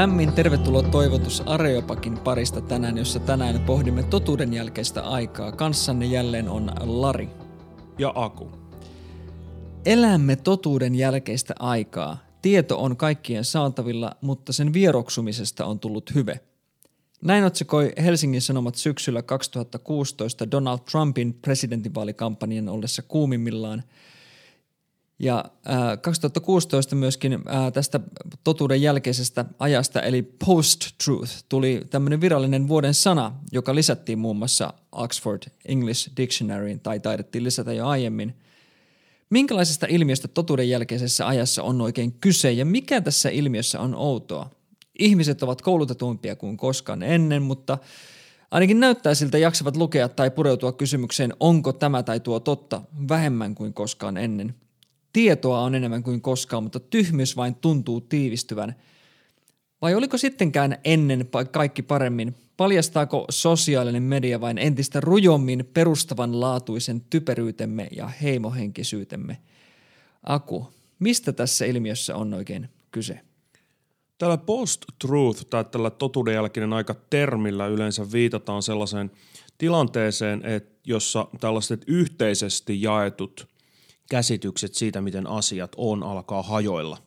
Lämmin tervetuloa toivotus Areopakin parista tänään, jossa tänään pohdimme totuuden jälkeistä aikaa. Kanssanne jälleen on Lari. Ja Aku. Elämme totuuden jälkeistä aikaa. Tieto on kaikkien saatavilla, mutta sen vieroksumisesta on tullut hyve. Näin otsikoi Helsingin Sanomat syksyllä 2016 Donald Trumpin presidentinvaalikampanjan ollessa kuumimmillaan – ja äh, 2016 myöskin äh, tästä totuuden jälkeisestä ajasta, eli post-truth, tuli tämmöinen virallinen vuoden sana, joka lisättiin muun muassa Oxford English Dictionaryin tai taidettiin lisätä jo aiemmin. Minkälaisesta ilmiöstä totuuden jälkeisessä ajassa on oikein kyse ja mikä tässä ilmiössä on outoa? Ihmiset ovat koulutetumpia kuin koskaan ennen, mutta ainakin näyttää siltä jaksavat lukea tai pureutua kysymykseen, onko tämä tai tuo totta, vähemmän kuin koskaan ennen – Tietoa on enemmän kuin koskaan, mutta tyhmyys vain tuntuu tiivistyvän. Vai oliko sittenkään ennen kaikki paremmin? Paljastaako sosiaalinen media vain entistä rujommin perustavanlaatuisen typeryytemme ja heimohenkisyytemme? Aku, mistä tässä ilmiössä on oikein kyse? Tällä post-truth tai tällä totuuden jälkeinen aika termillä yleensä viitataan sellaiseen tilanteeseen, että jossa tällaiset yhteisesti jaetut käsitykset siitä, miten asiat on, alkaa hajoilla.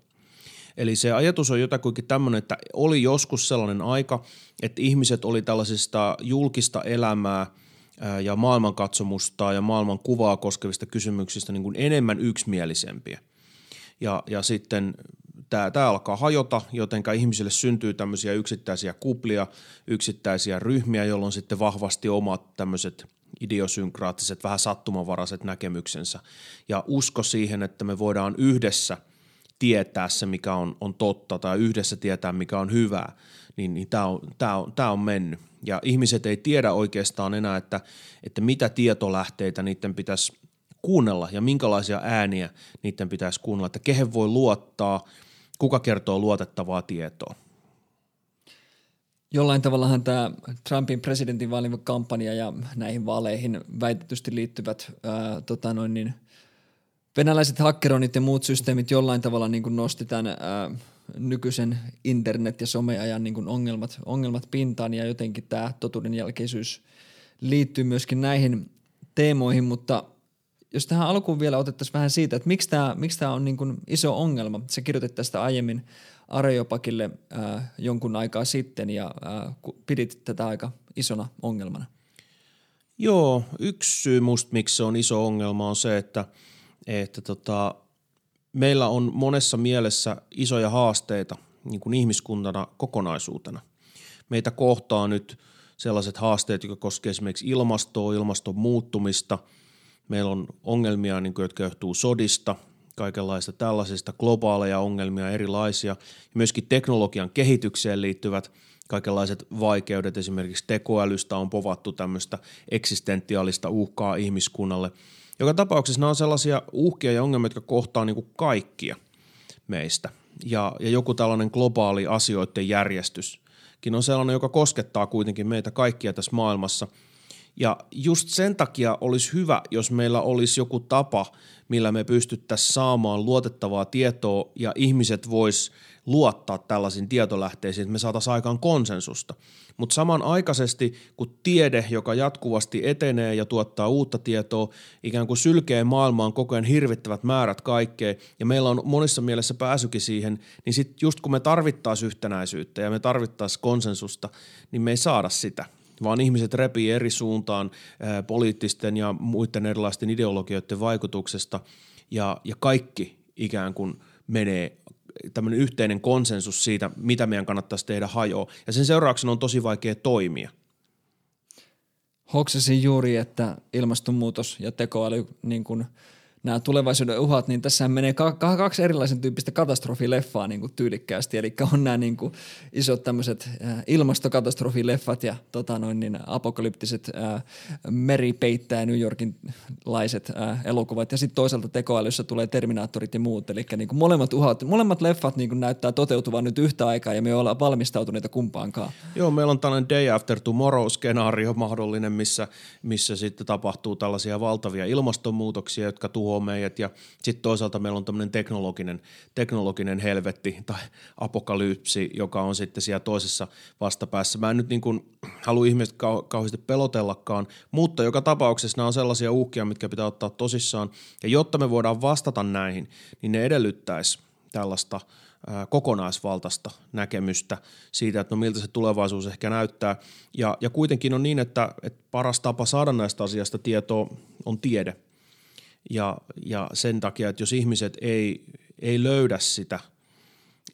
Eli se ajatus on jotakuinkin tämmöinen, että oli joskus sellainen aika, että ihmiset oli tällaisista julkista elämää ja maailmankatsomusta ja maailman kuvaa koskevista kysymyksistä niin kuin enemmän yksimielisempiä. Ja, ja sitten tämä, tämä alkaa hajota, jotenka ihmisille syntyy tämmöisiä yksittäisiä kuplia, yksittäisiä ryhmiä, jolloin sitten vahvasti omat tämmöiset idiosynkraattiset, vähän sattumanvaraiset näkemyksensä ja usko siihen, että me voidaan yhdessä tietää se, mikä on, on totta tai yhdessä tietää, mikä on hyvää, niin, niin tämä on, tää on, tää on mennyt. Ja ihmiset ei tiedä oikeastaan enää, että, että mitä tietolähteitä niiden pitäisi kuunnella ja minkälaisia ääniä niiden pitäisi kuunnella, että kehen voi luottaa, kuka kertoo luotettavaa tietoa? Jollain tavallahan tämä Trumpin presidentinvaalikampanja ja näihin vaaleihin väitetysti liittyvät ää, tota noin niin, venäläiset hakkeronit ja muut systeemit jollain tavalla niin kuin nosti tämän ää, nykyisen internet- ja someajan niin kuin ongelmat, ongelmat pintaan ja jotenkin tämä totuuden jälkeisyys liittyy myöskin näihin teemoihin, mutta jos tähän alkuun vielä otettaisiin vähän siitä, että miksi tämä, miksi tämä on niin kuin iso ongelma. Se kirjoitit tästä aiemmin Areopakille äh, jonkun aikaa sitten ja äh, pidit tätä aika isona ongelmana. Joo, yksi syy musta, miksi se on iso ongelma on se, että, että tota, meillä on monessa mielessä isoja haasteita niin kuin ihmiskuntana kokonaisuutena. Meitä kohtaa nyt sellaiset haasteet, jotka koskevat esimerkiksi ilmastoa, ilmaston muuttumista. Meillä on ongelmia, niin kuin, jotka johtuu sodista – kaikenlaista tällaisista globaaleja ongelmia erilaisia. Ja myöskin teknologian kehitykseen liittyvät kaikenlaiset vaikeudet, esimerkiksi tekoälystä on povattu tämmöistä eksistentiaalista uhkaa ihmiskunnalle. Joka tapauksessa nämä on sellaisia uhkia ja ongelmia, jotka kohtaa niin kuin kaikkia meistä. Ja, ja joku tällainen globaali asioiden järjestyskin on sellainen, joka koskettaa kuitenkin meitä kaikkia tässä maailmassa – ja just sen takia olisi hyvä, jos meillä olisi joku tapa, millä me pystyttäisiin saamaan luotettavaa tietoa ja ihmiset vois luottaa tällaisiin tietolähteisiin, että me saataisiin aikaan konsensusta. Mutta samanaikaisesti, kun tiede, joka jatkuvasti etenee ja tuottaa uutta tietoa, ikään kuin sylkee maailmaan koko ajan hirvittävät määrät kaikkea, ja meillä on monissa mielessä pääsykin siihen, niin sitten just kun me tarvittaisiin yhtenäisyyttä ja me tarvittaisiin konsensusta, niin me ei saada sitä – vaan ihmiset repii eri suuntaan ää, poliittisten ja muiden erilaisten ideologioiden vaikutuksesta ja, ja kaikki ikään kuin menee tämmöinen yhteinen konsensus siitä, mitä meidän kannattaisi tehdä hajoa. Ja sen seurauksena on tosi vaikea toimia. Hoksasin juuri, että ilmastonmuutos ja tekoäly niin kuin – nämä tulevaisuuden uhat, niin tässä menee kaksi erilaisen tyyppistä katastrofileffaa niin kuin tyylikkäästi. Eli on nämä niin kuin isot tämmöiset äh, ilmastokatastrofileffat ja tota noin, niin apokalyptiset äh, meri peittää New Yorkin laiset äh, elokuvat. Ja sitten toisaalta tekoälyssä tulee Terminaattorit ja muut. Eli niin kuin molemmat uhat, molemmat leffat niin kuin näyttää toteutuvan nyt yhtä aikaa ja me ollaan valmistautuneita kumpaankaan. Joo, meillä on tällainen Day After Tomorrow-skenaario mahdollinen, missä, missä sitten tapahtuu tällaisia valtavia ilmastonmuutoksia, jotka tuhoaa tuhoaa meidät ja sitten toisaalta meillä on tämmöinen teknologinen, teknologinen helvetti tai apokalypsi, joka on sitten siellä toisessa vastapäässä. Mä en nyt niin kuin halua ihmiset kau- kauheasti pelotellakaan, mutta joka tapauksessa nämä on sellaisia uhkia, mitkä pitää ottaa tosissaan ja jotta me voidaan vastata näihin, niin ne edellyttäisi tällaista – kokonaisvaltaista näkemystä siitä, että no miltä se tulevaisuus ehkä näyttää. Ja, ja kuitenkin on niin, että, että paras tapa saada näistä asiasta tietoa on tiede. Ja, ja sen takia, että jos ihmiset ei, ei löydä sitä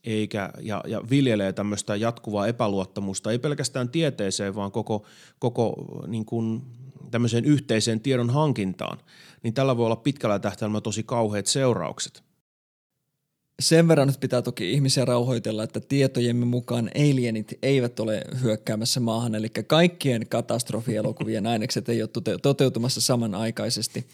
eikä, ja, ja viljelee tämmöistä jatkuvaa epäluottamusta, ei pelkästään tieteeseen, vaan koko, koko niin kuin tämmöiseen yhteiseen tiedon hankintaan, niin tällä voi olla pitkällä tähtäimellä tosi kauheat seuraukset – sen verran nyt pitää toki ihmisiä rauhoitella, että tietojemme mukaan alienit eivät ole hyökkäämässä maahan, eli kaikkien katastrofielokuvien ainekset ei ole toteutumassa samanaikaisesti.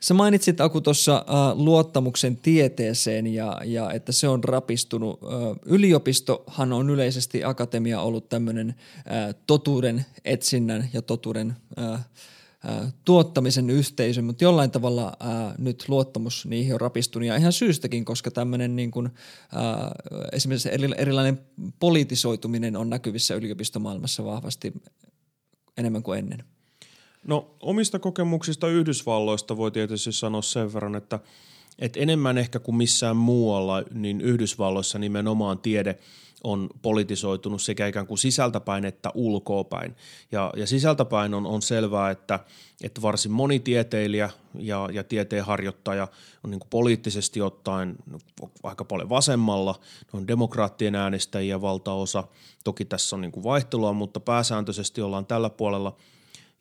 Sä mainitsit Aku tuossa äh, luottamuksen tieteeseen ja, ja että se on rapistunut. Äh, yliopistohan on yleisesti akatemia ollut tämmöinen äh, totuuden etsinnän ja totuuden äh, tuottamisen yhteisö, mutta jollain tavalla ää, nyt luottamus niihin on rapistunut ja ihan syystäkin, koska tämmöinen niin kuin, ää, esimerkiksi erilainen politisoituminen on näkyvissä yliopistomaailmassa vahvasti enemmän kuin ennen. No omista kokemuksista Yhdysvalloista voi tietysti sanoa sen verran, että, että enemmän ehkä kuin missään muualla, niin Yhdysvalloissa nimenomaan tiede – on politisoitunut sekä ikään kuin sisältäpäin että ulkoopäin. Ja, ja sisältäpäin on, on selvää, että, että varsin moni tieteilijä ja, ja tieteenharjoittaja on niin kuin poliittisesti ottaen aika paljon vasemmalla, ne on demokraattien äänestäjiä valtaosa, toki tässä on niin kuin vaihtelua, mutta pääsääntöisesti ollaan tällä puolella.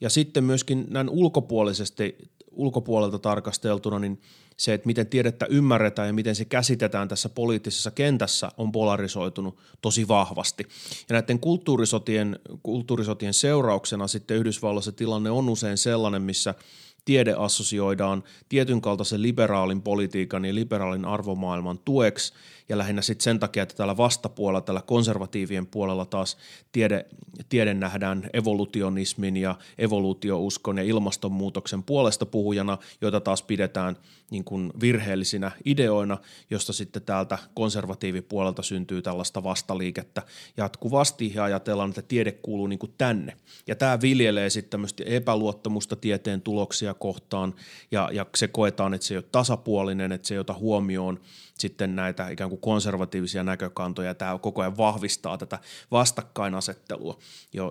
Ja sitten myöskin näin ulkopuolisesti, ulkopuolelta tarkasteltuna, niin – se, että miten tiedettä ymmärretään ja miten se käsitetään tässä poliittisessa kentässä on polarisoitunut tosi vahvasti. Ja näiden kulttuurisotien, kulttuurisotien seurauksena sitten Yhdysvalloissa tilanne on usein sellainen, missä – tiede assosioidaan tietyn kaltaisen liberaalin politiikan ja liberaalin arvomaailman tueksi ja lähinnä sitten sen takia, että tällä vastapuolella, tällä konservatiivien puolella taas tiede, tiede nähdään evolutionismin ja evoluutiouskon ja ilmastonmuutoksen puolesta puhujana, joita taas pidetään niin kuin virheellisinä ideoina, josta sitten täältä konservatiivipuolelta syntyy tällaista vastaliikettä jatkuvasti ja ajatellaan, että tiede kuuluu niin kuin tänne. Ja tämä viljelee sitten tämmöistä epäluottamusta tieteen tuloksia kohtaan ja, ja se koetaan, että se ei ole tasapuolinen, että se ei ota huomioon sitten näitä ikään kuin konservatiivisia näkökantoja. Tämä koko ajan vahvistaa tätä vastakkainasettelua,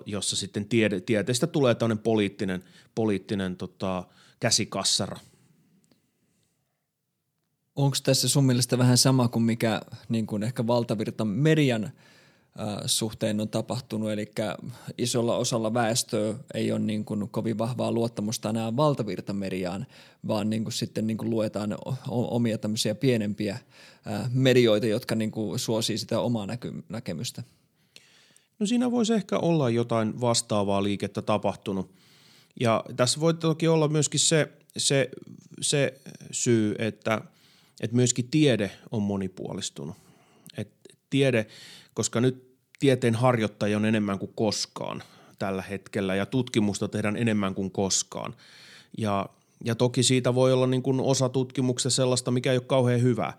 jossa sitten tiede, tieteestä tulee tämmöinen poliittinen, poliittinen tota, käsikassara. Onko tässä sun mielestä vähän sama kuin mikä niin kuin ehkä valtavirta median – suhteen on tapahtunut, eli isolla osalla väestöä ei ole niin kuin kovin vahvaa luottamusta enää valtavirtamediaan, vaan niin kuin sitten niin kuin luetaan omia tämmöisiä pienempiä medioita, jotka niin kuin suosii sitä omaa näkemystä. No siinä voisi ehkä olla jotain vastaavaa liikettä tapahtunut. Ja tässä voi toki olla myöskin se, se, se syy, että, että myöskin tiede on monipuolistunut. Et tiede, koska nyt tieteen harjoittajia on enemmän kuin koskaan tällä hetkellä ja tutkimusta tehdään enemmän kuin koskaan. Ja, ja toki siitä voi olla niin kuin osa tutkimuksesta sellaista, mikä ei ole kauhean hyvää.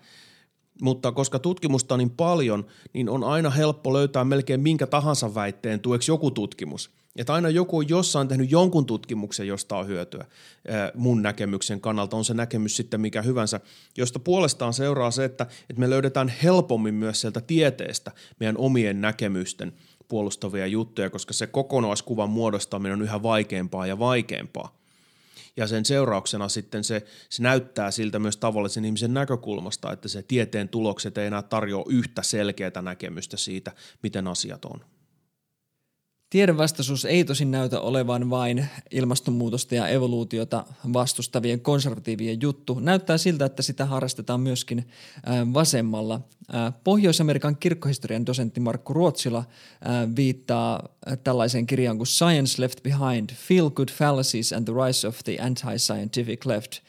Mutta koska tutkimusta on niin paljon, niin on aina helppo löytää melkein minkä tahansa väitteen tueksi joku tutkimus – että aina joku on jossain tehnyt jonkun tutkimuksen, josta on hyötyä mun näkemyksen kannalta, on se näkemys sitten mikä hyvänsä, josta puolestaan seuraa se, että, että me löydetään helpommin myös sieltä tieteestä meidän omien näkemysten puolustavia juttuja, koska se kokonaiskuvan muodostaminen on yhä vaikeampaa ja vaikeampaa. Ja sen seurauksena sitten se, se näyttää siltä myös tavallisen ihmisen näkökulmasta, että se tieteen tulokset ei enää tarjoa yhtä selkeää näkemystä siitä, miten asiat on. Tiedevastaisuus ei tosin näytä olevan vain ilmastonmuutosta ja evoluutiota vastustavien konservatiivien juttu. Näyttää siltä, että sitä harrastetaan myöskin vasemmalla. Pohjois-Amerikan kirkkohistorian dosentti Markku Ruotsila viittaa tällaiseen kirjaan kuin Science Left Behind, Feel Good Fallacies and the Rise of the Anti-Scientific Left –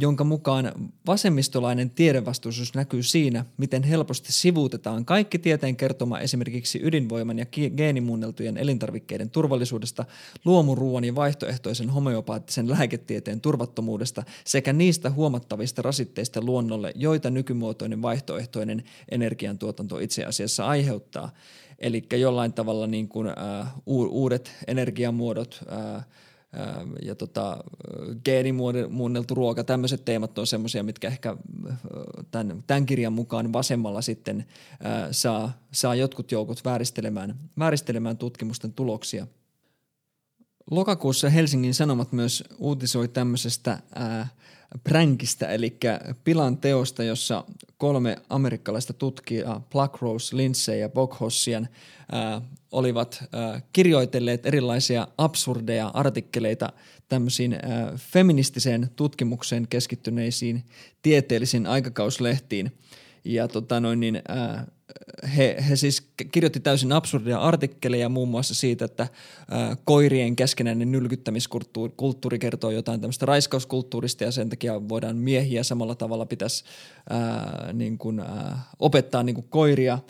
jonka mukaan vasemmistolainen tiedevastuisuus näkyy siinä, miten helposti sivuutetaan kaikki tieteen kertoma esimerkiksi ydinvoiman ja geenimuunneltujen elintarvikkeiden turvallisuudesta, luomuruuan ja vaihtoehtoisen homeopaattisen lääketieteen turvattomuudesta sekä niistä huomattavista rasitteista luonnolle, joita nykymuotoinen vaihtoehtoinen energiantuotanto itse asiassa aiheuttaa. Eli jollain tavalla niin kuin, äh, uudet energiamuodot, äh, ja tota, geenimuunneltu ruoka, tämmöiset teemat on semmoisia, mitkä ehkä tämän, tämän kirjan mukaan vasemmalla sitten ää, saa, saa jotkut joukot vääristelemään, vääristelemään tutkimusten tuloksia. Lokakuussa Helsingin Sanomat myös uutisoi tämmöisestä ää, pränkistä, eli Pilan teosta, jossa kolme amerikkalaista tutkijaa, Pluckrose, Lindsay ja Boghossian, äh, olivat äh, kirjoitelleet erilaisia absurdeja artikkeleita tämmöisiin äh, feministiseen tutkimukseen keskittyneisiin tieteellisiin aikakauslehtiin. Ja tota noin, niin, äh, he, he siis kirjoitti täysin absurdia artikkeleja muun muassa siitä, että ää, koirien keskenäinen nylkyttämiskulttuuri kertoo jotain tämmöistä raiskauskulttuurista ja sen takia voidaan miehiä samalla tavalla pitäisi ää, niin kuin, ää, opettaa niin kuin koiria –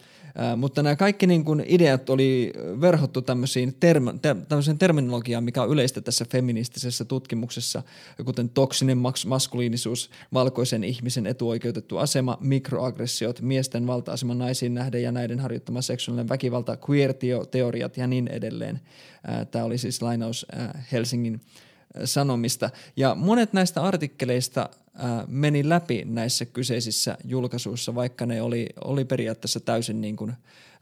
mutta nämä kaikki niin kuin ideat oli verhottu tämmöisiin term, ter, tämmöiseen terminologiaan, mikä on yleistä tässä feministisessä tutkimuksessa, kuten toksinen mas- maskuliinisuus, valkoisen ihmisen etuoikeutettu asema, mikroaggressiot, miesten valta-asema naisiin nähden ja näiden harjoittama seksuaalinen väkivalta, queer-teoriat ja niin edelleen. Tämä oli siis lainaus Helsingin Sanomista. Ja monet näistä artikkeleista meni läpi näissä kyseisissä julkaisuissa, vaikka ne oli, oli periaatteessa täysin niin kuin,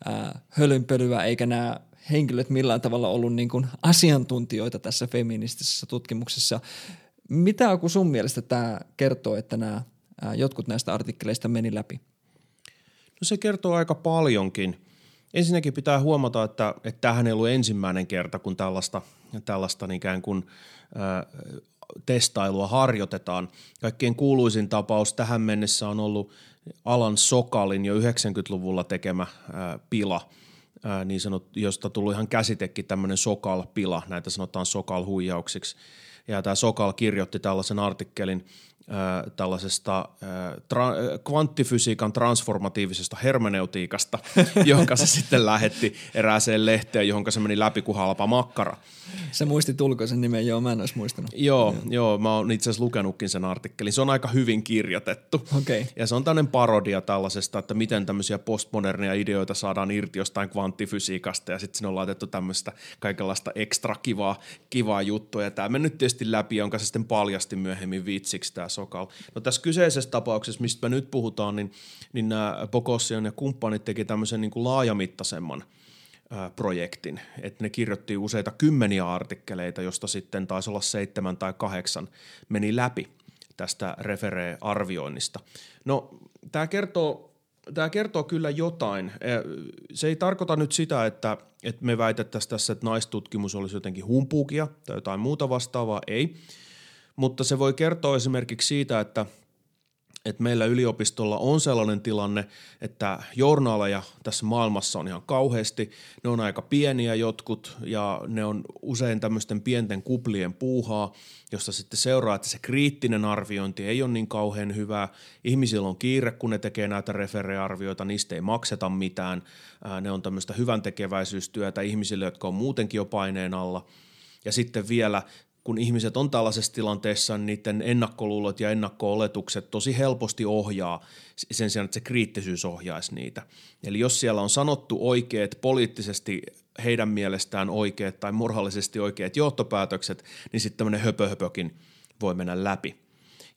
ää, hölynpölyä, eikä nämä henkilöt millään tavalla ollut niin kuin asiantuntijoita tässä feministisessä tutkimuksessa. Mitä kun sun mielestä tämä kertoo, että nämä, ää, jotkut näistä artikkeleista meni läpi? No se kertoo aika paljonkin. Ensinnäkin pitää huomata, että, että tämähän ei ollut ensimmäinen kerta, kun tällaista, tällaista ikään kuin testailua harjoitetaan. Kaikkein kuuluisin tapaus tähän mennessä on ollut Alan Sokalin jo 90-luvulla tekemä ää, pila, ää, niin sanot, josta tullut ihan käsitekin tämmöinen Sokal-pila, näitä sanotaan Sokal-huijauksiksi. Ja tämä Sokal kirjoitti tällaisen artikkelin – tällaisesta tra- kvanttifysiikan transformatiivisesta hermeneutiikasta, jonka se sitten lähetti erääseen lehteen, johon se meni läpi kuin halpa makkara. Se muisti ulkoisen nimen, joo, mä en olisi muistanut. Joo, joo, joo mä oon itse asiassa lukenutkin sen artikkelin. Se on aika hyvin kirjoitettu. Okay. Ja se on tämmöinen parodia tällaisesta, että miten tämmöisiä postmodernia ideoita saadaan irti jostain kvanttifysiikasta ja sitten sinne on laitettu tämmöistä kaikenlaista ekstra kivaa, kivaa juttua. Ja tämä mennyt tietysti läpi, jonka se sitten paljasti myöhemmin vitsiksi tämä Sokal. No tässä kyseisessä tapauksessa, mistä me nyt puhutaan, niin, niin nämä Bogossian ja kumppanit teki tämmöisen niin kuin laajamittaisemman projektin. Että ne kirjoitti useita kymmeniä artikkeleita, josta sitten taisi olla seitsemän tai kahdeksan meni läpi tästä referee-arvioinnista. No tämä kertoo Tämä kertoo kyllä jotain. Se ei tarkoita nyt sitä, että, että me väitettäisiin tässä, että naistutkimus olisi jotenkin humpuukia tai jotain muuta vastaavaa. Ei mutta se voi kertoa esimerkiksi siitä, että että meillä yliopistolla on sellainen tilanne, että journaaleja tässä maailmassa on ihan kauheasti. Ne on aika pieniä jotkut ja ne on usein tämmöisten pienten kuplien puuhaa, josta sitten seuraa, että se kriittinen arviointi ei ole niin kauhean hyvää. Ihmisillä on kiire, kun ne tekee näitä referearvioita, niistä ei makseta mitään. Ne on tämmöistä hyvän tekeväisyystyötä ihmisille, jotka on muutenkin jo paineen alla. Ja sitten vielä kun ihmiset on tällaisessa tilanteessa, niiden ennakkoluulot ja ennakko-oletukset tosi helposti ohjaa sen sijaan, että se kriittisyys ohjaisi niitä. Eli jos siellä on sanottu oikeat, poliittisesti heidän mielestään oikeat tai moraalisesti oikeat johtopäätökset, niin sitten tämmöinen höpöhöpökin voi mennä läpi.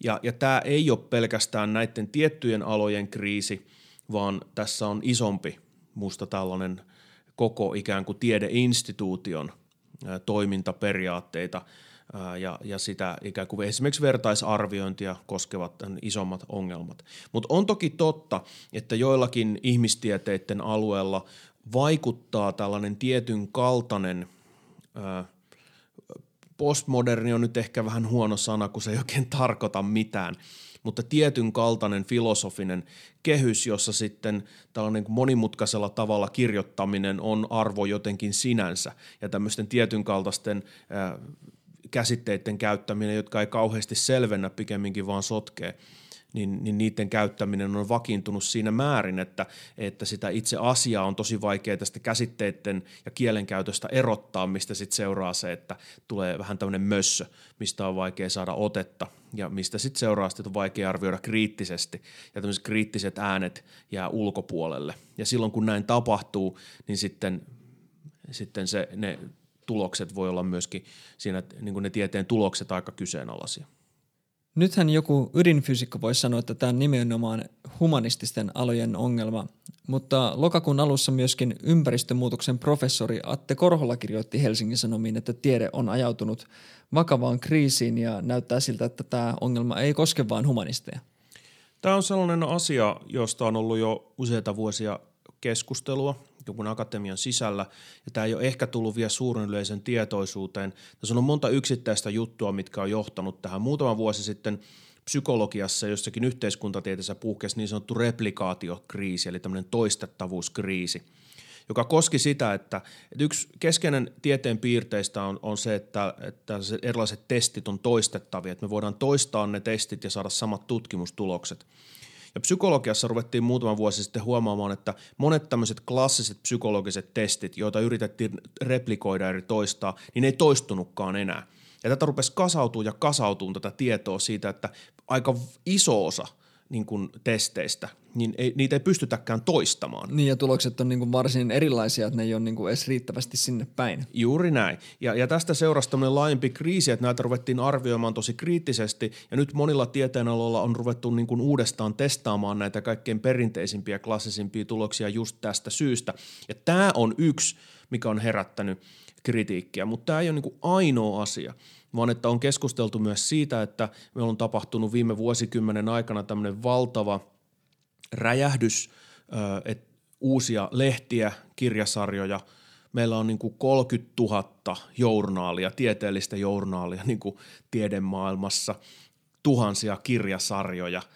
Ja, ja tämä ei ole pelkästään näiden tiettyjen alojen kriisi, vaan tässä on isompi musta tällainen koko ikään kuin tiedeinstituution toimintaperiaatteita – ja, ja sitä ikään kuin esimerkiksi vertaisarviointia koskevat isommat ongelmat. Mutta on toki totta, että joillakin ihmistieteiden alueella vaikuttaa tällainen tietyn kaltainen ää, postmoderni on nyt ehkä vähän huono sana, kun se ei oikein tarkoita mitään, mutta tietyn kaltainen filosofinen kehys, jossa sitten tällainen monimutkaisella tavalla kirjoittaminen on arvo jotenkin sinänsä ja tämmöisten tietyn kaltaisten käsitteiden käyttäminen, jotka ei kauheasti selvennä pikemminkin vaan sotkee, niin, niin niiden käyttäminen on vakiintunut siinä määrin, että, että sitä itse asiaa on tosi vaikea tästä käsitteiden ja kielenkäytöstä erottaa, mistä sitten seuraa se, että tulee vähän tämmöinen mössö, mistä on vaikea saada otetta ja mistä sitten seuraa että on vaikea arvioida kriittisesti ja tämmöiset kriittiset äänet jää ulkopuolelle. Ja silloin kun näin tapahtuu, niin sitten, sitten se, ne tulokset voi olla myöskin siinä, niin kuin ne tieteen tulokset aika kyseenalaisia. Nythän joku ydinfysiikka voisi sanoa, että tämä on nimenomaan humanististen alojen ongelma, mutta lokakuun alussa myöskin ympäristömuutoksen professori Atte Korhola kirjoitti Helsingin Sanomiin, että tiede on ajautunut vakavaan kriisiin ja näyttää siltä, että tämä ongelma ei koske vain humanisteja. Tämä on sellainen asia, josta on ollut jo useita vuosia keskustelua jonkun akatemian sisällä, ja tämä ei ole ehkä tullut vielä suuren yleisen tietoisuuteen. Tässä on monta yksittäistä juttua, mitkä on johtanut tähän. Muutama vuosi sitten psykologiassa jossakin yhteiskuntatieteessä puhkesi niin sanottu replikaatiokriisi, eli tämmöinen toistettavuuskriisi – joka koski sitä, että, että yksi keskeinen tieteen piirteistä on, on se, että, että erilaiset testit on toistettavia, että me voidaan toistaa ne testit ja saada samat tutkimustulokset. Ja psykologiassa ruvettiin muutama vuosi sitten huomaamaan, että monet tämmöiset klassiset psykologiset testit, joita yritettiin replikoida eri toistaa, niin ei toistunutkaan enää. Ja tätä rupesi kasautuu ja kasautuu tätä tietoa siitä, että aika iso osa – niin kuin testeistä, niin ei, niitä ei pystytäkään toistamaan. Niin ja tulokset on niin kuin varsin erilaisia, että ne ei ole niin kuin edes riittävästi sinne päin. Juuri näin. Ja, ja tästä seurasi tämmöinen laajempi kriisi, että näitä ruvettiin arvioimaan tosi kriittisesti ja nyt monilla tieteenaloilla on ruvettu niin kuin uudestaan testaamaan näitä kaikkein perinteisimpiä klassisimpia tuloksia just tästä syystä. Ja tämä on yksi, mikä on herättänyt kritiikkiä, mutta tämä ei ole niin kuin ainoa asia vaan että on keskusteltu myös siitä, että me on tapahtunut viime vuosikymmenen aikana tämmöinen valtava räjähdys, että uusia lehtiä, kirjasarjoja, meillä on niin kuin 30 000 journaalia, tieteellistä journaalia niin kuin tiedemaailmassa, tuhansia kirjasarjoja –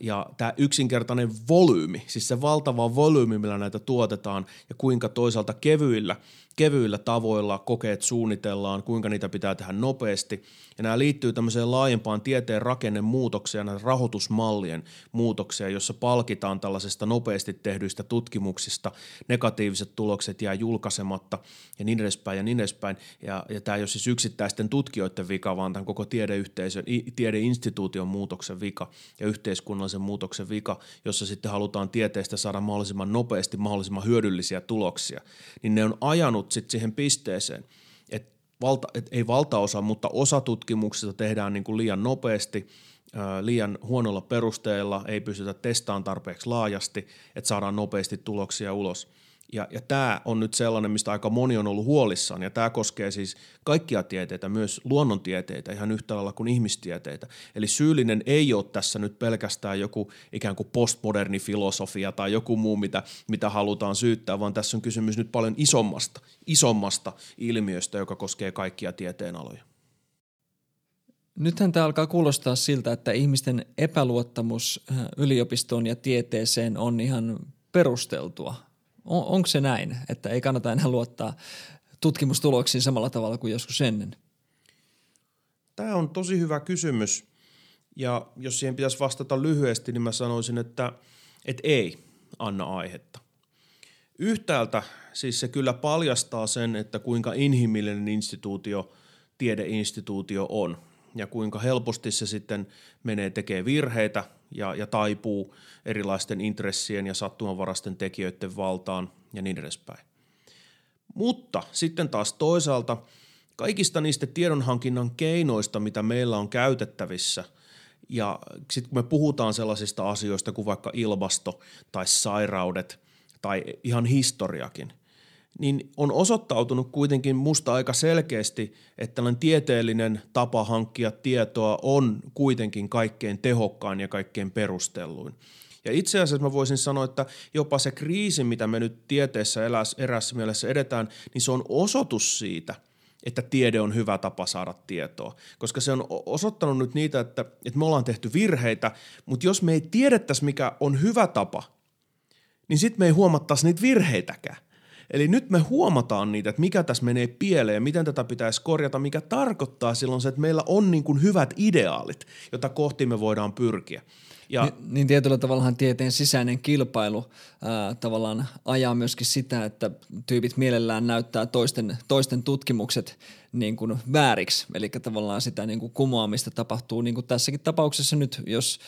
ja tämä yksinkertainen volyymi, siis se valtava volyymi, millä näitä tuotetaan ja kuinka toisaalta kevyillä kevyillä tavoilla kokeet suunnitellaan, kuinka niitä pitää tehdä nopeasti. Ja nämä liittyy tämmöiseen laajempaan tieteen rakennemuutokseen ja rahoitusmallien muutokseen, jossa palkitaan tällaisesta nopeasti tehdyistä tutkimuksista, negatiiviset tulokset jää julkaisematta ja niin edespäin ja niin edespäin. Ja, ja tämä ei ole siis yksittäisten tutkijoiden vika, vaan tämän koko tiedeyhteisön, tiedeinstituution muutoksen vika ja yhteiskunnallisen muutoksen vika, jossa sitten halutaan tieteestä saada mahdollisimman nopeasti mahdollisimman hyödyllisiä tuloksia. Niin ne on ajanut tullut sit siihen pisteeseen, että valta, et ei valtaosa, mutta osa tutkimuksista tehdään niin kuin liian nopeasti, liian huonolla perusteella, ei pystytä testaamaan tarpeeksi laajasti, että saadaan nopeasti tuloksia ulos – ja, ja tämä on nyt sellainen, mistä aika moni on ollut huolissaan, ja tämä koskee siis kaikkia tieteitä, myös luonnontieteitä ihan yhtä lailla kuin ihmistieteitä. Eli syyllinen ei ole tässä nyt pelkästään joku ikään kuin postmoderni filosofia tai joku muu, mitä, mitä halutaan syyttää, vaan tässä on kysymys nyt paljon isommasta, isommasta ilmiöstä, joka koskee kaikkia tieteenaloja. Nythän tämä alkaa kuulostaa siltä, että ihmisten epäluottamus yliopistoon ja tieteeseen on ihan perusteltua on, onko se näin, että ei kannata enää luottaa tutkimustuloksiin samalla tavalla kuin joskus ennen? Tämä on tosi hyvä kysymys ja jos siihen pitäisi vastata lyhyesti, niin mä sanoisin, että, että ei anna aihetta. Yhtäältä siis se kyllä paljastaa sen, että kuinka inhimillinen instituutio tiedeinstituutio on ja kuinka helposti se sitten menee tekemään virheitä ja, ja taipuu erilaisten intressien ja sattumanvarasten tekijöiden valtaan ja niin edespäin. Mutta sitten taas toisaalta kaikista niistä tiedonhankinnan keinoista, mitä meillä on käytettävissä, ja sitten kun me puhutaan sellaisista asioista kuin vaikka ilmasto tai sairaudet tai ihan historiakin, niin on osoittautunut kuitenkin musta aika selkeästi, että tällainen tieteellinen tapa hankkia tietoa on kuitenkin kaikkein tehokkain ja kaikkein perustelluin. Ja itse asiassa mä voisin sanoa, että jopa se kriisi, mitä me nyt tieteessä erässä mielessä edetään, niin se on osoitus siitä, että tiede on hyvä tapa saada tietoa. Koska se on osoittanut nyt niitä, että, että me ollaan tehty virheitä, mutta jos me ei tiedettäisi, mikä on hyvä tapa, niin sitten me ei huomattaisi niitä virheitäkään. Eli nyt me huomataan niitä, että mikä tässä menee pieleen ja miten tätä pitäisi korjata, mikä tarkoittaa silloin se, että meillä on niin kuin hyvät ideaalit, jota kohti me voidaan pyrkiä. Ja, niin, niin tietyllä tavallahan tieteen sisäinen kilpailu ää, tavallaan ajaa myöskin sitä, että tyypit mielellään näyttää toisten, toisten tutkimukset niin kuin vääriksi. Eli tavallaan sitä niin kuin kumoamista tapahtuu niin kuin tässäkin tapauksessa nyt, jos –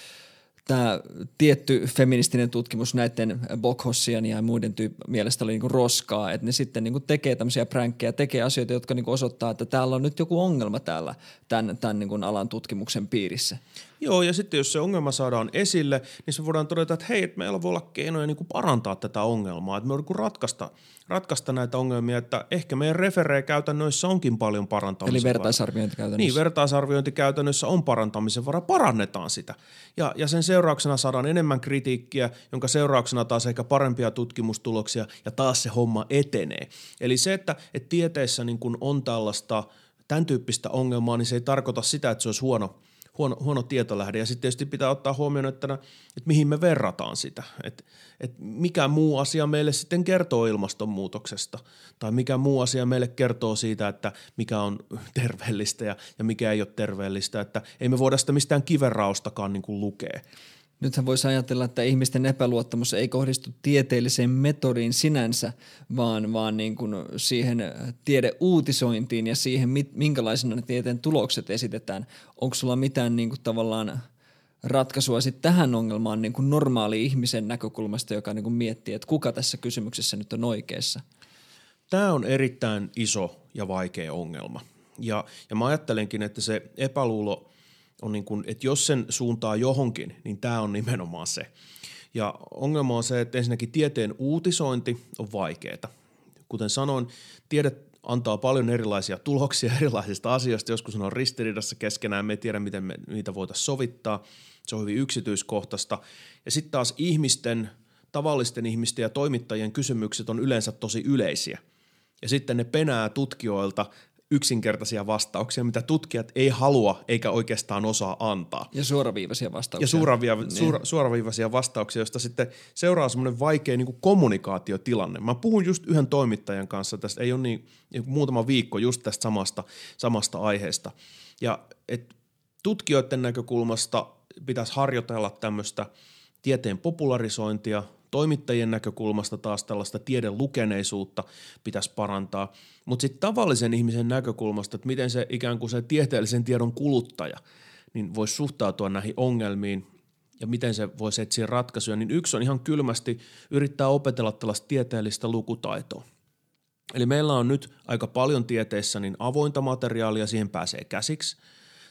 tämä tietty feministinen tutkimus näiden Bokhossian ja muiden tyyp- mielestä oli niinku roskaa, että ne sitten niinku tekee tämmöisiä pränkkejä, tekee asioita, jotka niinku osoittaa, että täällä on nyt joku ongelma täällä tämän, tämän niinku alan tutkimuksen piirissä. Joo, ja sitten jos se ongelma saadaan esille, niin se voidaan todeta, että hei, että meillä voi olla keinoja niin kuin parantaa tätä ongelmaa, että me voidaan ratkaista, ratkaista näitä ongelmia, että ehkä meidän referee-käytännöissä onkin paljon parantamisen Eli vertaisarviointikäytännössä. Niin, vertaisarviointikäytännössä on parantamisen vara, parannetaan sitä. Ja, ja sen seurauksena saadaan enemmän kritiikkiä, jonka seurauksena taas ehkä parempia tutkimustuloksia, ja taas se homma etenee. Eli se, että, että tieteessä niin kun on tällaista tämän tyyppistä ongelmaa, niin se ei tarkoita sitä, että se olisi huono – huono, huono tietolähde. Ja sitten tietysti pitää ottaa huomioon, että, että mihin me verrataan sitä. Että, että mikä muu asia meille sitten kertoo ilmastonmuutoksesta tai mikä muu asia meille kertoo siitä, että mikä on terveellistä ja, ja mikä ei ole terveellistä. Että ei me voida sitä mistään kiveraustakaan niin lukea. Nythän voisi ajatella, että ihmisten epäluottamus ei kohdistu tieteelliseen metodiin sinänsä, vaan, vaan niin kuin siihen tiedeuutisointiin ja siihen, minkälaisena ne tieteen tulokset esitetään. Onko sulla mitään niin kuin tavallaan ratkaisua sitten tähän ongelmaan niin kuin normaali ihmisen näkökulmasta, joka niin kuin miettii, että kuka tässä kysymyksessä nyt on oikeassa? Tämä on erittäin iso ja vaikea ongelma. Ja, ja mä ajattelenkin, että se epäluulo – on niin kuin, että jos sen suuntaa johonkin, niin tämä on nimenomaan se. Ja ongelma on se, että ensinnäkin tieteen uutisointi on vaikeaa. Kuten sanoin, tiede antaa paljon erilaisia tuloksia erilaisista asioista. Joskus on ristiriidassa keskenään, me ei tiedä, miten me niitä voitaisiin sovittaa. Se on hyvin yksityiskohtaista. Ja sitten taas ihmisten, tavallisten ihmisten ja toimittajien kysymykset on yleensä tosi yleisiä. Ja sitten ne penää tutkijoilta yksinkertaisia vastauksia, mitä tutkijat ei halua eikä oikeastaan osaa antaa. Ja suoraviivaisia vastauksia. Ja suoravia, niin. suora, suoraviivaisia vastauksia, joista sitten seuraa semmoinen vaikea niin kuin kommunikaatiotilanne. Mä puhun just yhden toimittajan kanssa tästä, ei ole niin, niin muutama viikko just tästä samasta, samasta aiheesta. Ja et tutkijoiden näkökulmasta pitäisi harjoitella tämmöistä tieteen popularisointia, Toimittajien näkökulmasta taas tällaista tieden lukeneisuutta pitäisi parantaa, mutta sitten tavallisen ihmisen näkökulmasta, että miten se ikään kuin se tieteellisen tiedon kuluttaja niin voisi suhtautua näihin ongelmiin ja miten se voisi etsiä ratkaisuja, niin yksi on ihan kylmästi yrittää opetella tällaista tieteellistä lukutaitoa. Eli meillä on nyt aika paljon tieteessä niin avointa materiaalia, siihen pääsee käsiksi.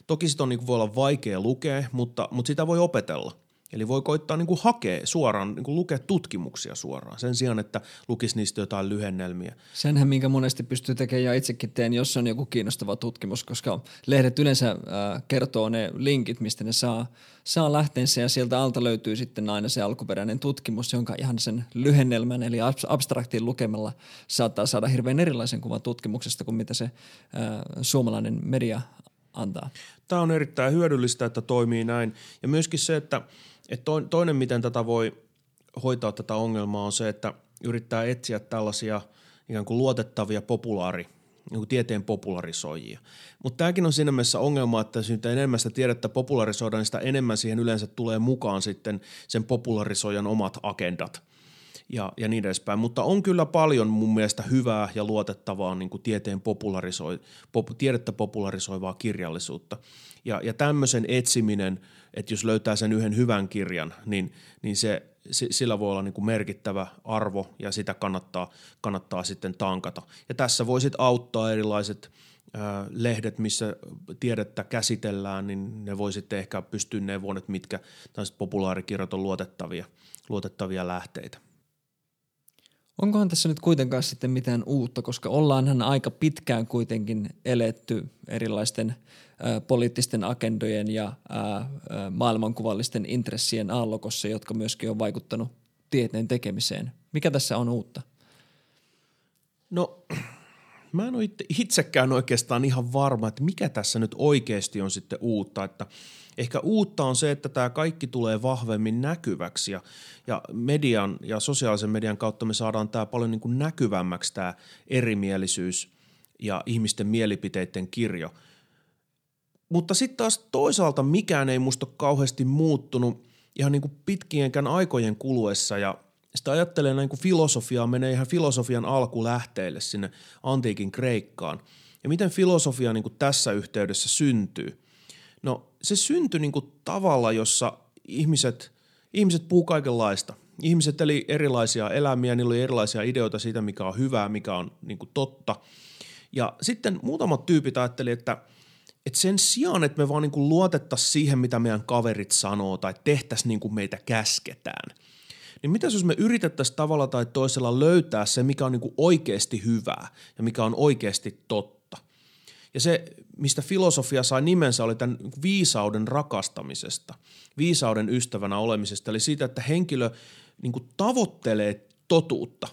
Toki sitä on, niin voi olla vaikea lukea, mutta, mutta sitä voi opetella – Eli voi koittaa niin kuin hakea suoraan, niin kuin lukea tutkimuksia suoraan sen sijaan, että lukisi niistä jotain lyhennelmiä. Senhän, minkä monesti pystyy tekemään ja itsekin teen, jos on joku kiinnostava tutkimus, koska lehdet yleensä äh, kertoo ne linkit, mistä ne saa, saa lähteensä ja sieltä alta löytyy sitten aina se alkuperäinen tutkimus, jonka ihan sen lyhennelmän eli abstraktin lukemalla saattaa saada hirveän erilaisen kuvan tutkimuksesta kuin mitä se äh, suomalainen media antaa. Tämä on erittäin hyödyllistä, että toimii näin. Ja myöskin se, että – et toinen, miten tätä voi hoitaa tätä ongelmaa on se, että yrittää etsiä tällaisia ikään kuin luotettavia populaari, niin kuin tieteen popularisoijia. Mutta tämäkin on siinä mielessä ongelma, että mitä enemmän sitä tiedettä popularisoidaan, niin sitä enemmän siihen yleensä tulee mukaan sitten sen popularisoijan omat agendat ja, ja niin edespäin. Mutta on kyllä paljon mun mielestä hyvää ja luotettavaa niin kuin tieteen popularisoi, pop, tiedettä popularisoivaa kirjallisuutta. Ja, ja tämmöisen etsiminen – että jos löytää sen yhden hyvän kirjan, niin, niin se, sillä voi olla niin kuin merkittävä arvo ja sitä kannattaa, kannattaa sitten tankata. Ja tässä voisit auttaa erilaiset lehdet, missä tiedettä käsitellään, niin ne voi sitten ehkä pystyä neuvoon, että mitkä populaarikirjat on luotettavia, luotettavia lähteitä. Onkohan tässä nyt kuitenkaan sitten mitään uutta, koska ollaanhan aika pitkään kuitenkin eletty erilaisten poliittisten agendojen ja maailmankuvallisten intressien aallokossa, jotka myöskin on vaikuttanut tieteen tekemiseen. Mikä tässä on uutta? No mä en ole itsekään oikeastaan ihan varma, että mikä tässä nyt oikeasti on sitten uutta, että Ehkä uutta on se, että tämä kaikki tulee vahvemmin näkyväksi ja, ja median ja sosiaalisen median kautta me saadaan tämä paljon niin kuin näkyvämmäksi tämä erimielisyys ja ihmisten mielipiteiden kirjo. Mutta sitten taas toisaalta mikään ei musta kauheasti muuttunut ihan niin kuin pitkienkään aikojen kuluessa ja sitä ajattelee näin kuin filosofiaa, menee ihan filosofian alkulähteille sinne antiikin Kreikkaan. Ja miten filosofia niin kuin tässä yhteydessä syntyy. No se syntyi niin kuin tavalla, jossa ihmiset, ihmiset puhuu kaikenlaista. Ihmiset eli erilaisia elämiä, niillä oli erilaisia ideoita siitä, mikä on hyvää, mikä on niin kuin totta. Ja sitten muutamat tyypit ajatteli, että, että sen sijaan, että me vaan niin luotettaisiin siihen, mitä meidän kaverit sanoo tai tehtäisiin niin kuin meitä käsketään – niin mitä jos me yritettäisiin tavalla tai toisella löytää se, mikä on niin kuin oikeasti hyvää ja mikä on oikeasti totta. Ja se, mistä filosofia sai nimensä, oli tämän viisauden rakastamisesta, viisauden ystävänä olemisesta, eli siitä, että henkilö niin kuin tavoittelee totuutta.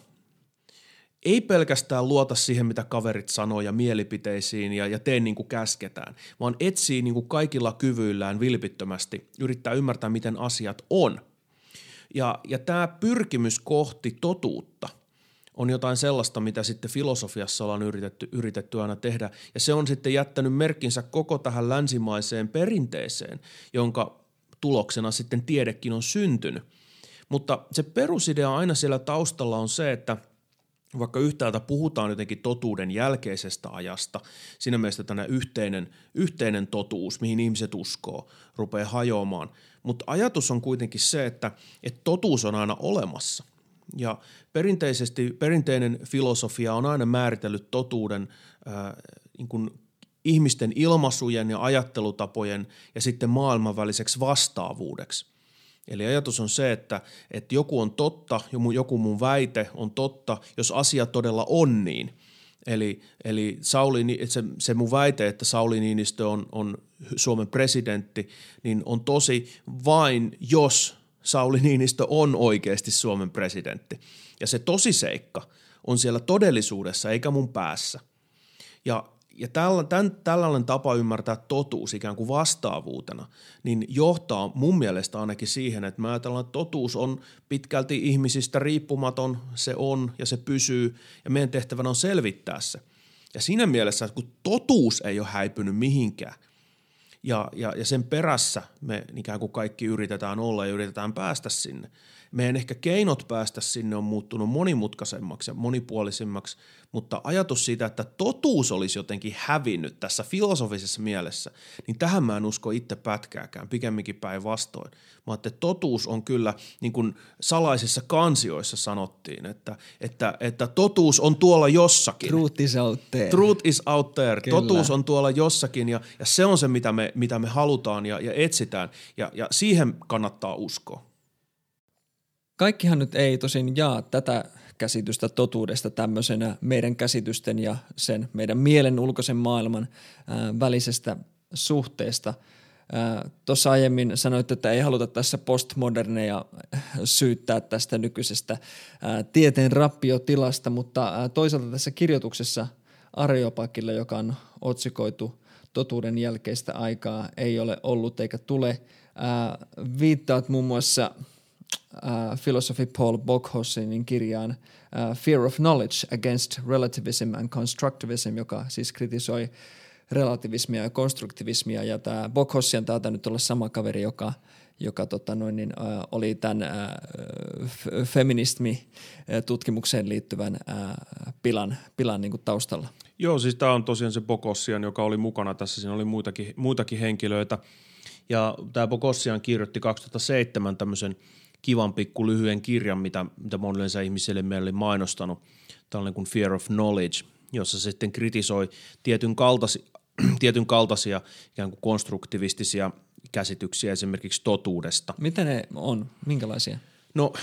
Ei pelkästään luota siihen, mitä kaverit sanoo ja mielipiteisiin ja, ja tee niin kuin käsketään, vaan etsii niin kuin kaikilla kyvyillään vilpittömästi, yrittää ymmärtää, miten asiat on – ja, ja tämä pyrkimys kohti totuutta on jotain sellaista, mitä sitten filosofiassa ollaan yritetty, yritetty aina tehdä. Ja se on sitten jättänyt merkkinsä koko tähän länsimaiseen perinteeseen, jonka tuloksena sitten tiedekin on syntynyt. Mutta se perusidea aina siellä taustalla on se, että – vaikka yhtäältä puhutaan jotenkin totuuden jälkeisestä ajasta, siinä mielessä tämä yhteinen, yhteinen totuus, mihin ihmiset uskoo, rupeaa hajoamaan. Mutta ajatus on kuitenkin se, että, että totuus on aina olemassa. Ja perinteisesti, perinteinen filosofia on aina määritellyt totuuden ää, niin kuin ihmisten ilmaisujen ja ajattelutapojen ja sitten maailman väliseksi vastaavuudeksi – Eli ajatus on se, että, että joku on totta, joku mun väite on totta, jos asia todella on niin. Eli, eli Sauli, se, se mun väite, että Sauli Niinistö on, on Suomen presidentti, niin on tosi vain, jos Sauli Niinistö on oikeasti Suomen presidentti. Ja se tosiseikka on siellä todellisuudessa eikä mun päässä. Ja ja tällä, tämän, tällainen tapa ymmärtää totuus ikään kuin vastaavuutena, niin johtaa mun mielestä ainakin siihen, että mä ajatellaan, että totuus on pitkälti ihmisistä riippumaton, se on ja se pysyy, ja meidän tehtävänä on selvittää se. Ja siinä mielessä, että kun totuus ei ole häipynyt mihinkään, ja, ja, ja sen perässä me ikään kuin kaikki yritetään olla ja yritetään päästä sinne – meidän ehkä keinot päästä sinne on muuttunut monimutkaisemmaksi ja monipuolisemmaksi, mutta ajatus siitä, että totuus olisi jotenkin hävinnyt tässä filosofisessa mielessä, niin tähän mä en usko itse pätkääkään, pikemminkin päinvastoin. Mä että totuus on kyllä, niin kuin salaisissa kansioissa sanottiin, että, että, että totuus on tuolla jossakin. Truth is out there. Truth is out there. Kyllä. Totuus on tuolla jossakin ja, ja se on se, mitä me, mitä me halutaan ja, ja etsitään ja, ja siihen kannattaa uskoa. Kaikkihan nyt ei tosin jaa tätä käsitystä totuudesta tämmöisenä meidän käsitysten ja sen meidän mielen ulkoisen maailman ää, välisestä suhteesta. Tuossa aiemmin sanoit, että ei haluta tässä postmoderneja syyttää tästä nykyisestä ää, tieteen rappiotilasta, mutta ää, toisaalta tässä kirjoituksessa Areopakille, joka on otsikoitu totuuden jälkeistä aikaa, ei ole ollut eikä tule. Ää, viittaat muun muassa – äh, filosofi Paul Bockhossenin kirjaan äh, Fear of Knowledge Against Relativism and Constructivism, joka siis kritisoi relativismia ja konstruktivismia. Ja tämä Bockhossian taitaa nyt olla sama kaveri, joka, joka tota noin, niin, äh, oli tämän äh, feminismi-tutkimukseen liittyvän äh, pilan, pilan niin taustalla. Joo, siis tämä on tosiaan se Bokossian, joka oli mukana tässä. Siinä oli muitakin, muitakin henkilöitä. Ja tämä Bokossian kirjoitti 2007 tämmöisen – kivan pikku lyhyen kirjan, mitä, mitä monille ihmisille meille oli mainostanut, tällainen kuin Fear of Knowledge, jossa se sitten kritisoi tietyn, kaltaisia, tietyn kaltaisia ikään kuin konstruktivistisia käsityksiä esimerkiksi totuudesta. Mitä ne on? Minkälaisia? No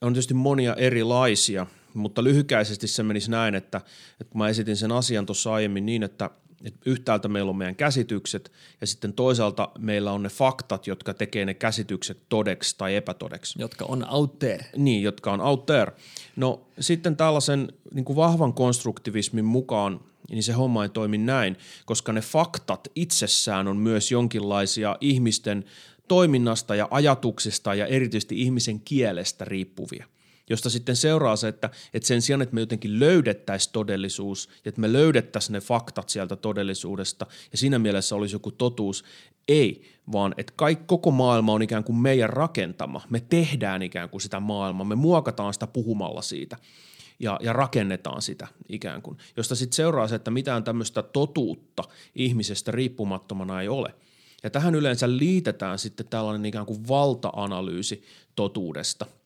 on tietysti monia erilaisia, mutta lyhykäisesti se menisi näin, että, että kun mä esitin sen asian tuossa aiemmin niin, että, että yhtäältä meillä on meidän käsitykset ja sitten toisaalta meillä on ne faktat, jotka tekee ne käsitykset todeksi tai epätodeksi. Jotka on out there. Niin, jotka on out there. No sitten tällaisen niin kuin vahvan konstruktivismin mukaan niin se homma ei toimi näin, koska ne faktat itsessään on myös jonkinlaisia ihmisten toiminnasta ja ajatuksista ja erityisesti ihmisen kielestä riippuvia – josta sitten seuraa se, että, että sen sijaan, että me jotenkin löydettäisiin todellisuus ja että me löydettäisiin ne faktat sieltä todellisuudesta ja siinä mielessä olisi joku totuus, ei, vaan että kaikki, koko maailma on ikään kuin meidän rakentama. Me tehdään ikään kuin sitä maailmaa, me muokataan sitä puhumalla siitä ja, ja rakennetaan sitä ikään kuin, josta sitten seuraa se, että mitään tämmöistä totuutta ihmisestä riippumattomana ei ole. Ja tähän yleensä liitetään sitten tällainen ikään kuin valta-analyysi totuudesta –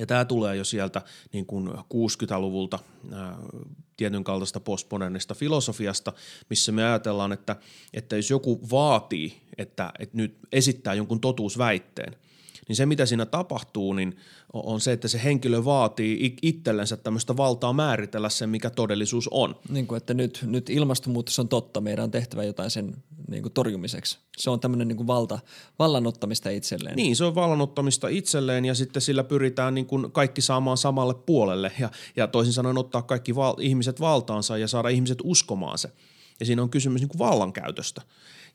ja tämä tulee jo sieltä niin kuin 60-luvulta ää, tietyn kaltaista postmodernista filosofiasta, missä me ajatellaan, että, että jos joku vaatii, että, että nyt esittää jonkun totuusväitteen – niin se mitä siinä tapahtuu, niin on se, että se henkilö vaatii itsellensä tämmöistä valtaa määritellä sen, mikä todellisuus on. Niin kuin, että nyt, nyt ilmastonmuutos on totta, meidän on tehtävä jotain sen niin kuin torjumiseksi. Se on tämmöinen niin kuin valta, vallanottamista itselleen. Niin, se on vallanottamista itselleen ja sitten sillä pyritään niin kuin kaikki saamaan samalle puolelle ja, ja toisin sanoen ottaa kaikki val- ihmiset valtaansa ja saada ihmiset uskomaan se. Ja siinä on kysymys niin kuin vallankäytöstä.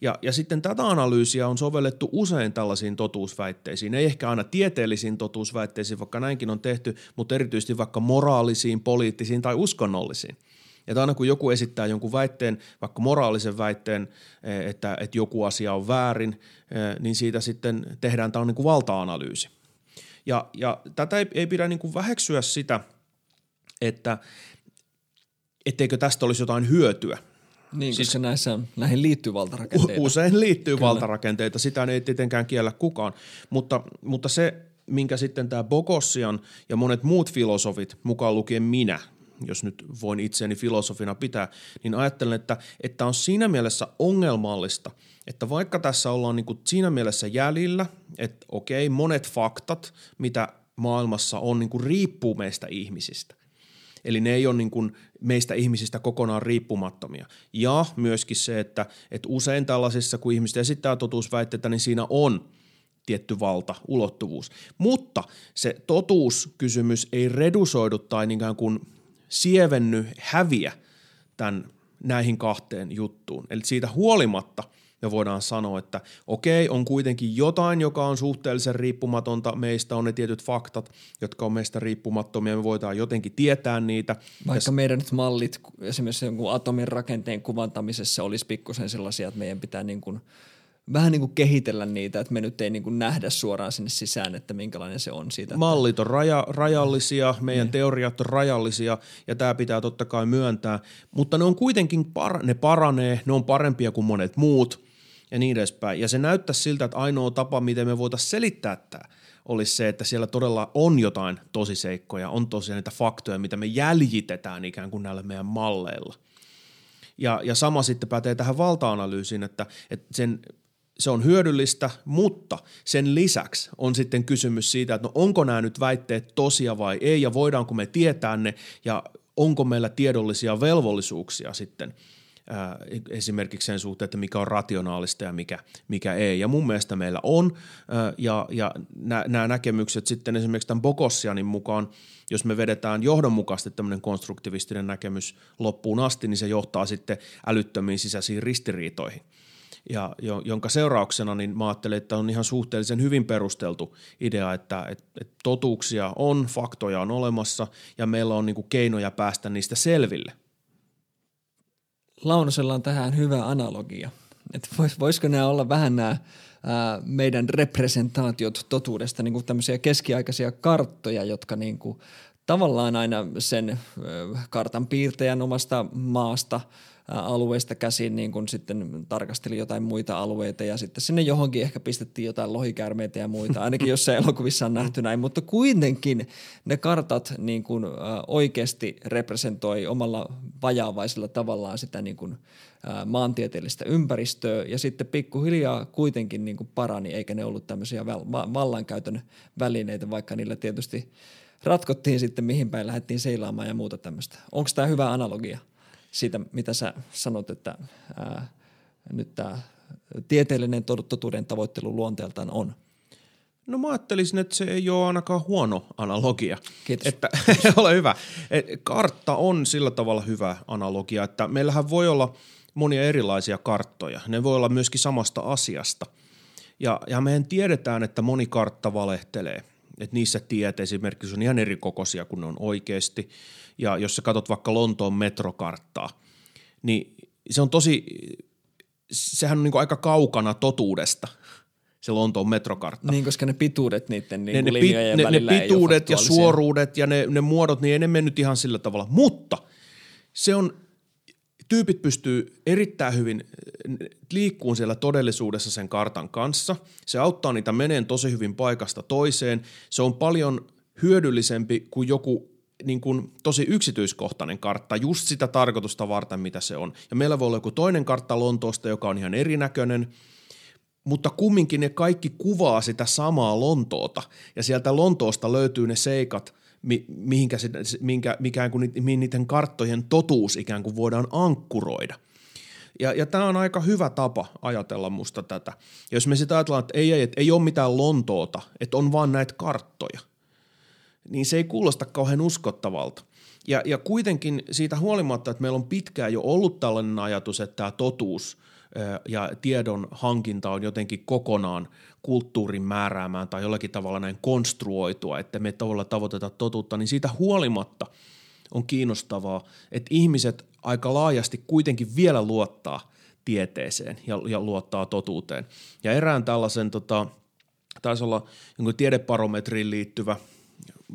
Ja, ja sitten tätä analyysiä on sovellettu usein tällaisiin totuusväitteisiin, ei ehkä aina tieteellisiin totuusväitteisiin, vaikka näinkin on tehty, mutta erityisesti vaikka moraalisiin, poliittisiin tai uskonnollisiin. Että aina kun joku esittää jonkun väitteen, vaikka moraalisen väitteen, e, että, että joku asia on väärin, e, niin siitä sitten tehdään tämä niin valta-analyysi. Ja, ja tätä ei, ei pidä niin kuin väheksyä sitä, että etteikö tästä olisi jotain hyötyä – niin, siis, koska näissä, näihin liittyy valtarakenteita. Usein liittyy Kyllä. valtarakenteita, sitä ei tietenkään kiellä kukaan, mutta, mutta se, minkä sitten tämä Bogossian ja monet muut filosofit, mukaan lukien minä, jos nyt voin itseäni filosofina pitää, niin ajattelen, että, että on siinä mielessä ongelmallista, että vaikka tässä ollaan niin kuin siinä mielessä jäljillä, että okei, monet faktat, mitä maailmassa on, niin kuin riippuu meistä ihmisistä. Eli ne ei ole niin kuin meistä ihmisistä kokonaan riippumattomia. Ja myöskin se, että, että usein tällaisissa, kun ihmiset esittää totuusväitteitä, niin siinä on tietty valta, ulottuvuus. Mutta se totuuskysymys ei redusoidu tai ikään kuin sievenny, häviä tämän näihin kahteen juttuun. Eli siitä huolimatta – me voidaan sanoa, että okei, on kuitenkin jotain, joka on suhteellisen riippumatonta meistä, on ne tietyt faktat, jotka on meistä riippumattomia, me voidaan jotenkin tietää niitä. Vaikka ja... meidän nyt mallit esimerkiksi jonkun atomin rakenteen kuvantamisessa olisi pikkusen sellaisia, että meidän pitää niin kuin vähän niin kuin kehitellä niitä, että me nyt ei niin kuin nähdä suoraan sinne sisään, että minkälainen se on siitä. Mallit on raja, rajallisia, meidän niin. teoriat on rajallisia ja tämä pitää totta kai myöntää, mutta ne on kuitenkin, par- ne paranee, ne on parempia kuin monet muut ja niin edespäin. Ja se näyttää siltä, että ainoa tapa, miten me voitaisiin selittää tämä, olisi se, että siellä todella on jotain tosiseikkoja, on tosiaan niitä faktoja, mitä me jäljitetään ikään kuin näillä meidän malleilla. Ja, ja sama sitten pätee tähän valta-analyysiin, että, että sen se on hyödyllistä, mutta sen lisäksi on sitten kysymys siitä, että no onko nämä nyt väitteet tosia vai ei ja voidaanko me tietää ne ja onko meillä tiedollisia velvollisuuksia sitten – esimerkiksi sen suhteen, että mikä on rationaalista ja mikä, mikä ei. Ja mun mielestä meillä on, ja, ja nämä näkemykset sitten esimerkiksi tämän Bogossianin mukaan, jos me vedetään johdonmukaisesti tämmöinen konstruktivistinen näkemys loppuun asti, niin se johtaa sitten älyttömiin sisäisiin ristiriitoihin ja jonka seurauksena niin mä ajattelen, että on ihan suhteellisen hyvin perusteltu idea, että, että, totuuksia on, faktoja on olemassa ja meillä on niin kuin keinoja päästä niistä selville – Launosella on tähän hyvä analogia. Että vois, voisiko nämä olla vähän nämä ää, meidän representaatiot totuudesta, niin kuin tämmöisiä keskiaikaisia karttoja, jotka niin kuin, tavallaan aina sen ää, kartan piirtäjän omasta maasta – alueesta käsin niin kun sitten tarkasteli jotain muita alueita ja sitten sinne johonkin ehkä pistettiin jotain lohikäärmeitä ja muita, ainakin jossain elokuvissa on nähty näin, mutta kuitenkin ne kartat niin kun, oikeasti representoi omalla vajaavaisella tavallaan sitä niin kun, maantieteellistä ympäristöä ja sitten pikkuhiljaa kuitenkin niin kuin parani, eikä ne ollut tämmöisiä vallankäytön välineitä, vaikka niillä tietysti ratkottiin sitten mihin päin lähdettiin seilaamaan ja muuta tämmöistä. Onko tämä hyvä analogia? Siitä, mitä sä sanot, että ää, nyt tämä tieteellinen totuuden tavoittelu luonteeltaan on? No mä ajattelisin, että se ei ole ainakaan huono analogia. Kiitos. Että, ole hyvä. Kartta on sillä tavalla hyvä analogia, että meillähän voi olla monia erilaisia karttoja. Ne voi olla myöskin samasta asiasta. Ja, ja mehän tiedetään, että moni kartta valehtelee. Että niissä tiet esimerkiksi on ihan eri kokoisia kuin ne on oikeasti. Ja jos sä katsot vaikka Lontoon metrokarttaa, niin se on tosi, sehän on niin aika kaukana totuudesta – se Lontoon metrokartta. Niin, koska ne pituudet niiden niin ne, ne, linjojen ne, ne pituudet ja suoruudet ja ne, ne muodot, niin ei ne mennyt ihan sillä tavalla. Mutta se on, tyypit pystyy erittäin hyvin liikkuun siellä todellisuudessa sen kartan kanssa. Se auttaa niitä meneen tosi hyvin paikasta toiseen. Se on paljon hyödyllisempi kuin joku niin kuin tosi yksityiskohtainen kartta just sitä tarkoitusta varten, mitä se on. Ja meillä voi olla joku toinen kartta Lontoosta, joka on ihan erinäköinen – mutta kumminkin ne kaikki kuvaa sitä samaa Lontoota ja sieltä Lontoosta löytyy ne seikat, mihinkä, minkä, mikä, kuin niiden karttojen totuus ikään kuin voidaan ankkuroida. Ja, ja tämä on aika hyvä tapa ajatella musta tätä. Ja jos me sitä ajatellaan, että ei, ei, että ei ole mitään Lontoota, että on vaan näitä karttoja, niin se ei kuulosta kauhean uskottavalta. Ja, ja kuitenkin siitä huolimatta, että meillä on pitkään jo ollut tällainen ajatus, että tämä totuus – ja tiedon hankinta on jotenkin kokonaan kulttuurin määräämään tai jollakin tavalla näin konstruoitua, että me tavalla tavoiteta totuutta, niin siitä huolimatta on kiinnostavaa, että ihmiset aika laajasti kuitenkin vielä luottaa tieteeseen ja, ja luottaa totuuteen. Ja erään tällaisen, tota, taisi olla tiedeparometriin liittyvä –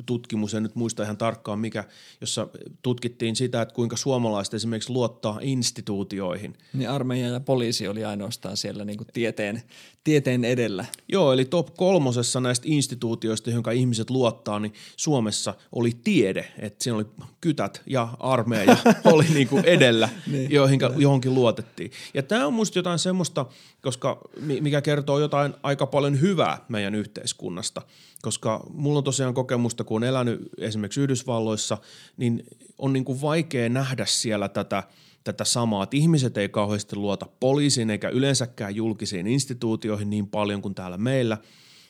tutkimus, en nyt muista ihan tarkkaan mikä, jossa tutkittiin sitä, että kuinka suomalaiset esimerkiksi luottaa instituutioihin. Niin armeija ja poliisi oli ainoastaan siellä niin kuin tieteen, tieteen edellä. Joo, eli top kolmosessa näistä instituutioista, jonka ihmiset luottaa, niin Suomessa oli tiede, että siinä oli kytät ja armeija oli niin kuin edellä, niin, joihin, johonkin luotettiin. Ja tämä on musta jotain semmoista, koska mikä kertoo jotain aika paljon hyvää meidän yhteiskunnasta – koska mulla on tosiaan kokemusta, kun on elänyt esimerkiksi Yhdysvalloissa, niin on niin kuin vaikea nähdä siellä tätä, tätä samaa, että ihmiset ei kauheasti luota poliisiin eikä yleensäkään julkisiin instituutioihin niin paljon kuin täällä meillä,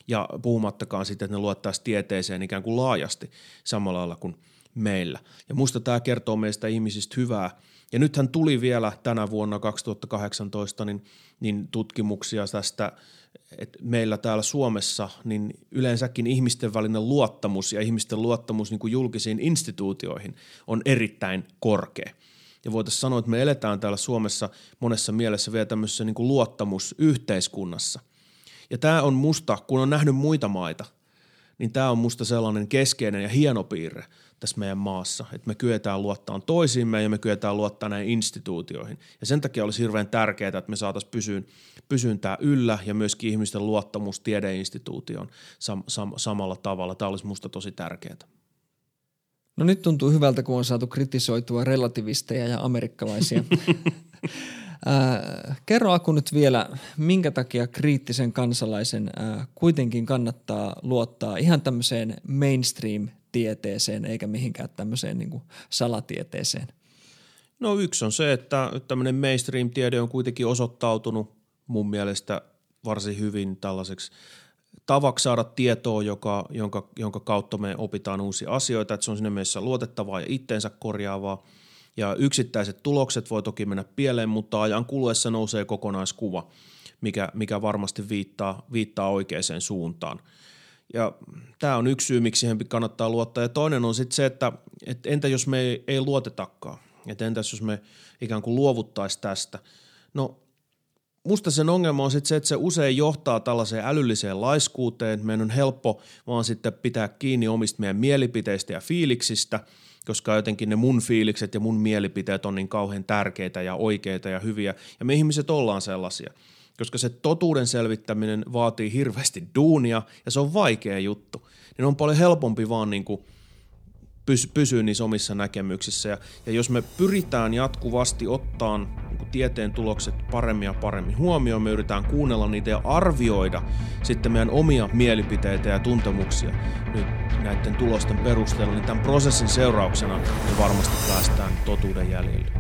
ja puhumattakaan sitten, että ne luottaisi tieteeseen ikään kuin laajasti samalla lailla kuin meillä. Ja musta tämä kertoo meistä ihmisistä hyvää. Ja nythän tuli vielä tänä vuonna 2018 niin, niin tutkimuksia tästä – että meillä täällä Suomessa niin yleensäkin ihmisten välinen luottamus ja ihmisten luottamus niin kuin julkisiin instituutioihin on erittäin korkea. Ja voitaisiin sanoa, että me eletään täällä Suomessa monessa mielessä vielä tämmöisessä niin kuin luottamusyhteiskunnassa. Ja tämä on musta, kun on nähnyt muita maita, niin tämä on musta sellainen keskeinen ja hieno piirre – tässä meidän maassa, että me kyetään luottamaan toisiimme ja me kyetään luottamaan näihin instituutioihin. Ja sen takia olisi hirveän tärkeää, että me saataisiin pysyyn, pysyyn tämä yllä ja myöskin ihmisten luottamus tiedeinstituutioon sam- sam- samalla tavalla. Tämä olisi minusta tosi tärkeää. No nyt tuntuu hyvältä, kun on saatu kritisoitua relativisteja ja amerikkalaisia. Äh, kerro Aku nyt vielä, minkä takia kriittisen kansalaisen äh, kuitenkin kannattaa luottaa ihan tämmöiseen mainstream tieteeseen eikä mihinkään tämmöiseen niin kuin salatieteeseen? No yksi on se, että tämmöinen mainstream-tiede on kuitenkin osoittautunut mun mielestä varsin hyvin tällaiseksi tavaksi saada tietoa, joka, jonka, jonka kautta me opitaan uusia asioita, että se on sinne mielessä luotettavaa ja itteensä korjaavaa. Ja yksittäiset tulokset voi toki mennä pieleen, mutta ajan kuluessa nousee kokonaiskuva, mikä, mikä varmasti viittaa, viittaa oikeaan suuntaan. Ja tämä on yksi syy, miksi siihen kannattaa luottaa. Ja toinen on sitten se, että, että entä jos me ei, ei luotetakaan? Että entäs jos me ikään kuin luovuttaisiin tästä? No musta sen ongelma on sitten se, että se usein johtaa tällaiseen älylliseen laiskuuteen. Meidän on helppo vaan sitten pitää kiinni omista meidän mielipiteistä ja fiiliksistä, koska jotenkin ne mun fiilikset ja mun mielipiteet on niin kauhean tärkeitä ja oikeita ja hyviä. Ja me ihmiset ollaan sellaisia – koska se totuuden selvittäminen vaatii hirveästi duunia ja se on vaikea juttu. Niin on paljon helpompi vaan niin kuin pys- pysyä niissä omissa näkemyksissä. Ja, ja jos me pyritään jatkuvasti ottaa niin tieteen tulokset paremmin ja paremmin huomioon, me yritetään kuunnella niitä ja arvioida sitten meidän omia mielipiteitä ja tuntemuksia nyt näiden tulosten perusteella, niin tämän prosessin seurauksena me varmasti päästään totuuden jäljille.